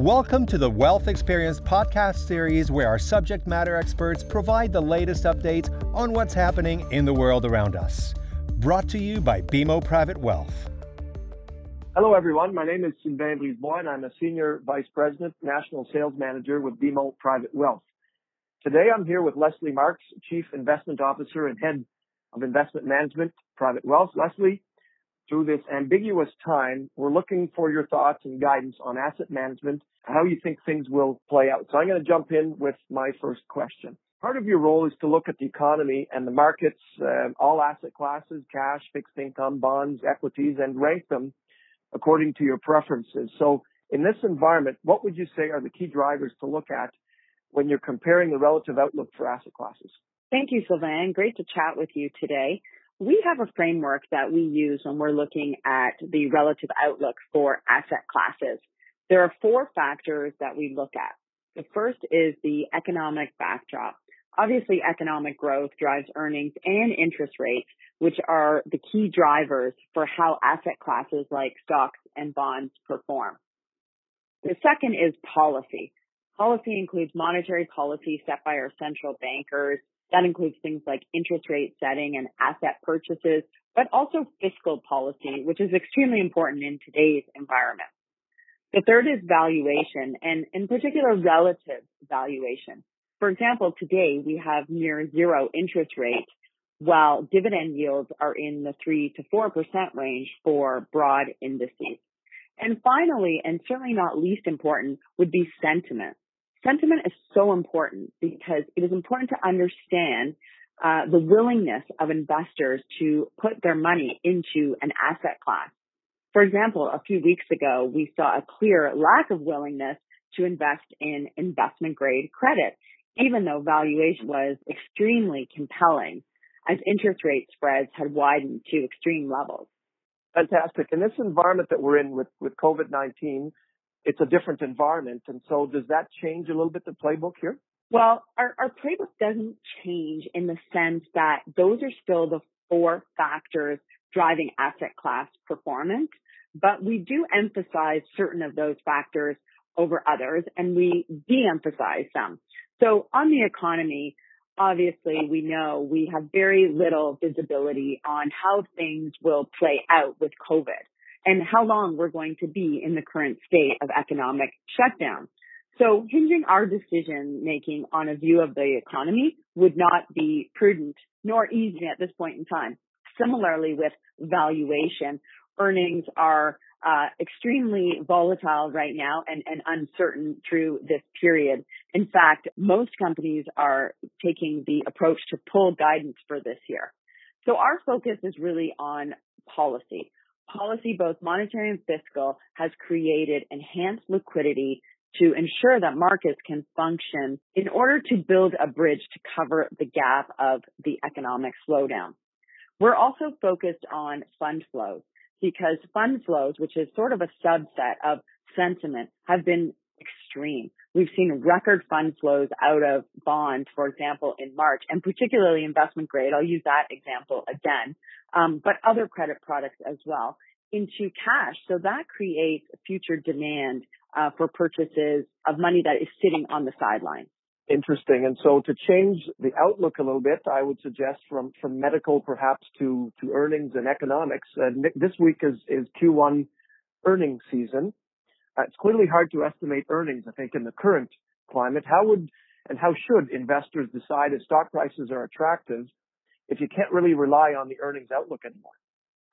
Welcome to the Wealth Experience podcast series, where our subject matter experts provide the latest updates on what's happening in the world around us. Brought to you by BMO Private Wealth. Hello, everyone. My name is Sylvain Brisebois, and I'm a Senior Vice President, National Sales Manager with BMO Private Wealth. Today, I'm here with Lesley Marks, Chief Investment Officer and Head of Investment Management, Private Wealth. Lesley, through this ambiguous time, we're looking for your thoughts and guidance on asset management, how you think things will play out. So I'm going to jump in with my first question. Part of your role is to look at the economy and the markets, uh, all asset classes, cash, fixed income, bonds, equities, and rank them according to your preferences. So in this environment, what would you say are the key drivers to look at when you're comparing the relative outlook for asset classes? Thank you, Sylvain. Great to chat with you today. We have a framework that we use when we're looking at the relative outlook for asset classes. There are four factors that we look at. The first is the economic backdrop. Obviously, economic growth drives earnings and interest rates, which are the key drivers for how asset classes like stocks and bonds perform. The second is policy. Policy includes monetary policy set by our central bankers, that includes things like interest rate setting and asset purchases, but also fiscal policy, which is extremely important in today's environment. The third is valuation and in particular relative valuation. For example, today we have near zero interest rates while dividend yields are in the three to four percent range for broad indices. And finally, and certainly not least important, would be sentiment sentiment is so important because it is important to understand uh, the willingness of investors to put their money into an asset class. For example, a few weeks ago, we saw a clear lack of willingness to invest in investment grade credit, even though valuation was extremely compelling as interest rate spreads had widened to extreme levels. Fantastic. In this environment that we're in with, with COVID-19, it's a different environment. And so does that change a little bit the playbook here? Well, our, our playbook doesn't change in the sense that those are still the four factors driving asset class performance, but we do emphasize certain of those factors over others and we de-emphasize them. So on the economy, obviously we know we have very little visibility on how things will play out with COVID and how long we're going to be in the current state of economic shutdown. So hinging our decision making on a view of the economy would not be prudent nor easy at this point in time. Similarly with valuation, earnings are uh, extremely volatile right now and, and uncertain through this period. In fact, most companies are taking the approach to pull guidance for this year. So our focus is really on policy policy, both monetary and fiscal, has created enhanced liquidity to ensure that markets can function in order to build a bridge to cover the gap of the economic slowdown. We're also focused on fund flows because fund flows, which is sort of a subset of sentiment, have been extreme. We've seen record fund flows out of bonds, for example, in March, and particularly investment grade. I'll use that example again, um, but other credit products as well into cash. So that creates future demand uh, for purchases of money that is sitting on the sideline. Interesting. And so to change the outlook a little bit, I would suggest from, from medical perhaps to, to earnings and economics. Uh, this week is, is Q1 earnings season. It's clearly hard to estimate earnings, I think, in the current climate. How would and how should investors decide if stock prices are attractive if you can't really rely on the earnings outlook anymore?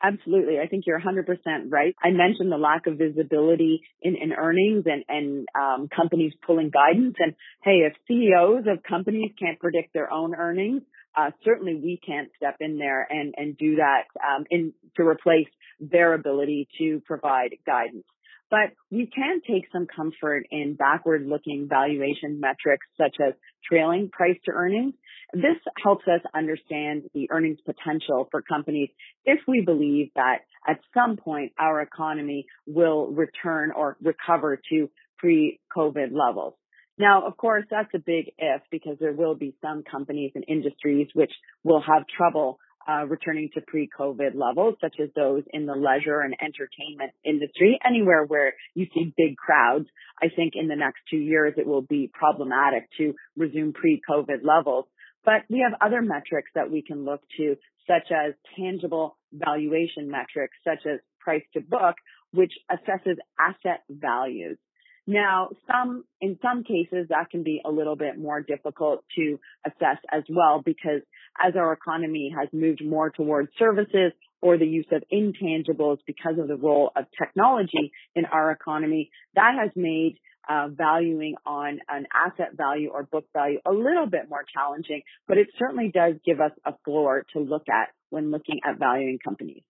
Absolutely. I think you're 100% right. I mentioned the lack of visibility in, in earnings and, and um, companies pulling guidance. And hey, if CEOs of companies can't predict their own earnings, uh, certainly we can't step in there and, and do that um, in, to replace their ability to provide guidance. But we can take some comfort in backward looking valuation metrics such as trailing price to earnings. This helps us understand the earnings potential for companies if we believe that at some point our economy will return or recover to pre-COVID levels. Now, of course, that's a big if because there will be some companies and industries which will have trouble uh, returning to pre-COVID levels, such as those in the leisure and entertainment industry. Anywhere where you see big crowds, I think in the next two years it will be problematic to resume pre-COVID levels. But we have other metrics that we can look to, such as tangible valuation metrics, such as price to book, which assesses asset values. Now, some, in some cases that can be a little bit more difficult to assess as well because as our economy has moved more towards services or the use of intangibles because of the role of technology in our economy, that has made uh, valuing on an asset value or book value a little bit more challenging, but it certainly does give us a floor to look at when looking at valuing companies.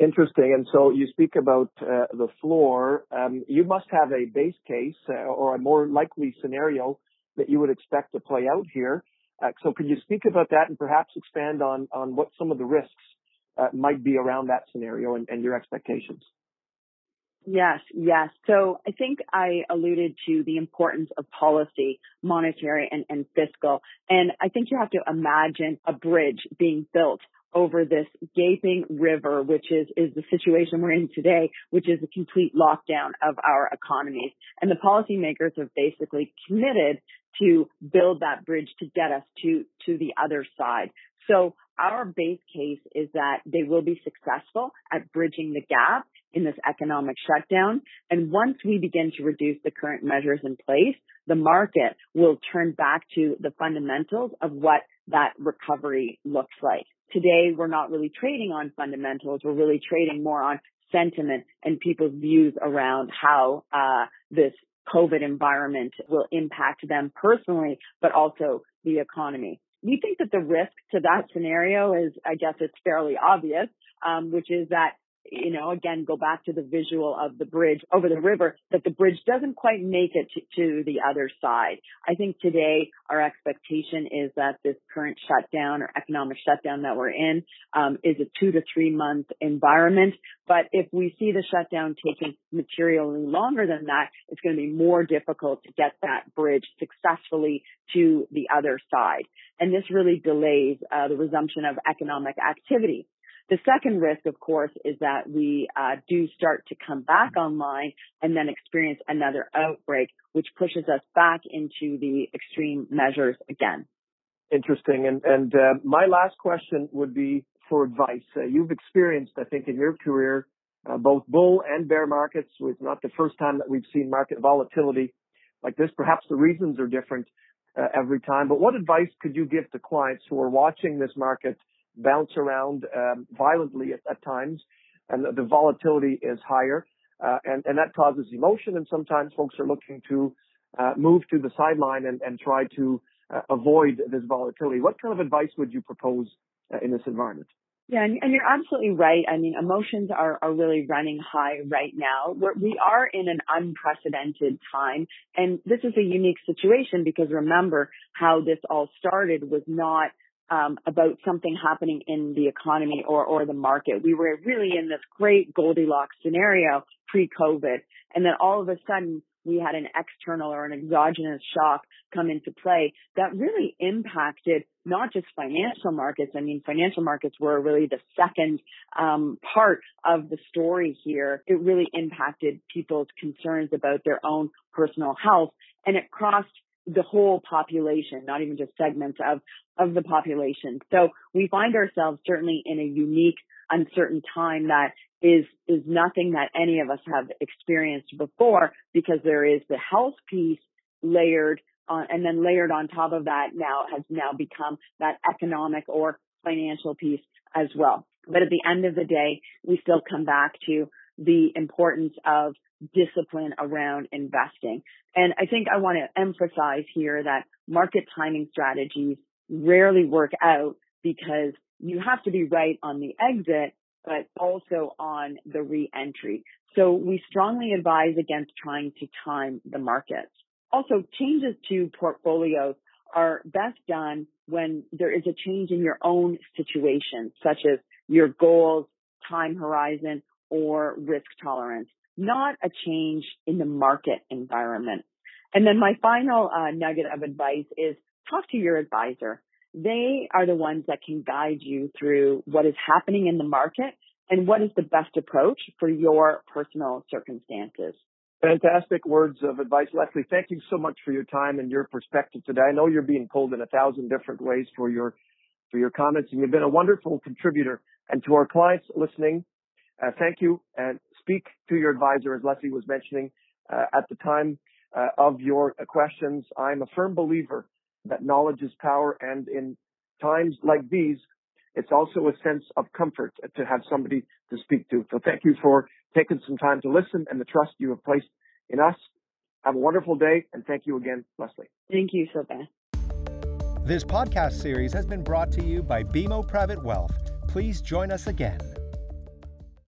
Interesting. And so you speak about uh, the floor. Um, you must have a base case uh, or a more likely scenario that you would expect to play out here. Uh, so could you speak about that and perhaps expand on, on what some of the risks uh, might be around that scenario and, and your expectations? Yes, yes. So I think I alluded to the importance of policy, monetary and, and fiscal. And I think you have to imagine a bridge being built over this gaping river, which is, is the situation we're in today, which is a complete lockdown of our economies. And the policymakers have basically committed to build that bridge to get us to, to the other side. So our base case is that they will be successful at bridging the gap in this economic shutdown. And once we begin to reduce the current measures in place, the market will turn back to the fundamentals of what that recovery looks like. Today, we're not really trading on fundamentals. We're really trading more on sentiment and people's views around how uh, this COVID environment will impact them personally, but also the economy. We think that the risk to that scenario is, I guess it's fairly obvious, um, which is that you know, again, go back to the visual of the bridge over the river, that the bridge doesn't quite make it to, to, the other side. I think today our expectation is that this current shutdown or economic shutdown that we're in um, is a two to three month environment. But if we see the shutdown taking materially longer than that, it's going to be more difficult to get that bridge successfully to the other side. And this really delays uh, the resumption of economic activity. The second risk, of course, is that we uh, do start to come back online and then experience another outbreak, which pushes us back into the extreme measures again. Interesting. And, and uh, my last question would be for advice. Uh, you've experienced, I think, in your career, uh, both bull and bear markets. It's not the first time that we've seen market volatility like this. Perhaps the reasons are different uh, every time. But what advice could you give to clients who are watching this market bounce around um, violently at, at, times, and the volatility is higher, uh, and, and that causes emotion. And sometimes folks are looking to uh, move to the sideline and, and try to uh, avoid this volatility. What kind of advice would you propose uh, in this environment? Yeah, and, and, you're absolutely right. I mean, emotions are, are really running high right now. We're, we are in an unprecedented time, and this is a unique situation because remember how this all started was not um, about something happening in the economy or, or the market. We were really in this great Goldilocks scenario pre-COVID. And then all of a sudden we had an external or an exogenous shock come into play that really impacted not just financial markets. I mean, financial markets were really the second um, part of the story here. It really impacted people's concerns about their own personal health and it crossed the whole population, not even just segments of, of the population. So we find ourselves certainly in a unique, uncertain time that is, is nothing that any of us have experienced before because there is the health piece layered on, and then layered on top of that now has now become that economic or financial piece as well. But at the end of the day, we still come back to the importance of discipline around investing. And I think I want to emphasize here that market timing strategies rarely work out because you have to be right on the exit, but also on the re-entry. So we strongly advise against trying to time the markets. Also, changes to portfolios are best done when there is a change in your own situation, such as your goals, time horizon, or risk tolerance not a change in the market environment. And then my final uh, nugget of advice is talk to your advisor. they are the ones that can guide you through what is happening in the market and what is the best approach for your personal circumstances. Fantastic words of advice, Lesley. Thank you so much for your time and your perspective today. I know you're being pulled in a thousand different ways for your for your comments, and you've been a wonderful contributor. And to our clients listening, uh, thank you and speak to your advisor, as Lesley was mentioning uh, at the time uh, of your questions. I'm a firm believer that knowledge is power, and in times like these, it's also a sense of comfort to have somebody to speak to. So thank you for taking some time to listen and the trust you have placed in us. Have a wonderful day, and thank you again, Lesley. Thank you, Sylvain. This podcast series has been brought to you by BMO Private Wealth. Please join us again.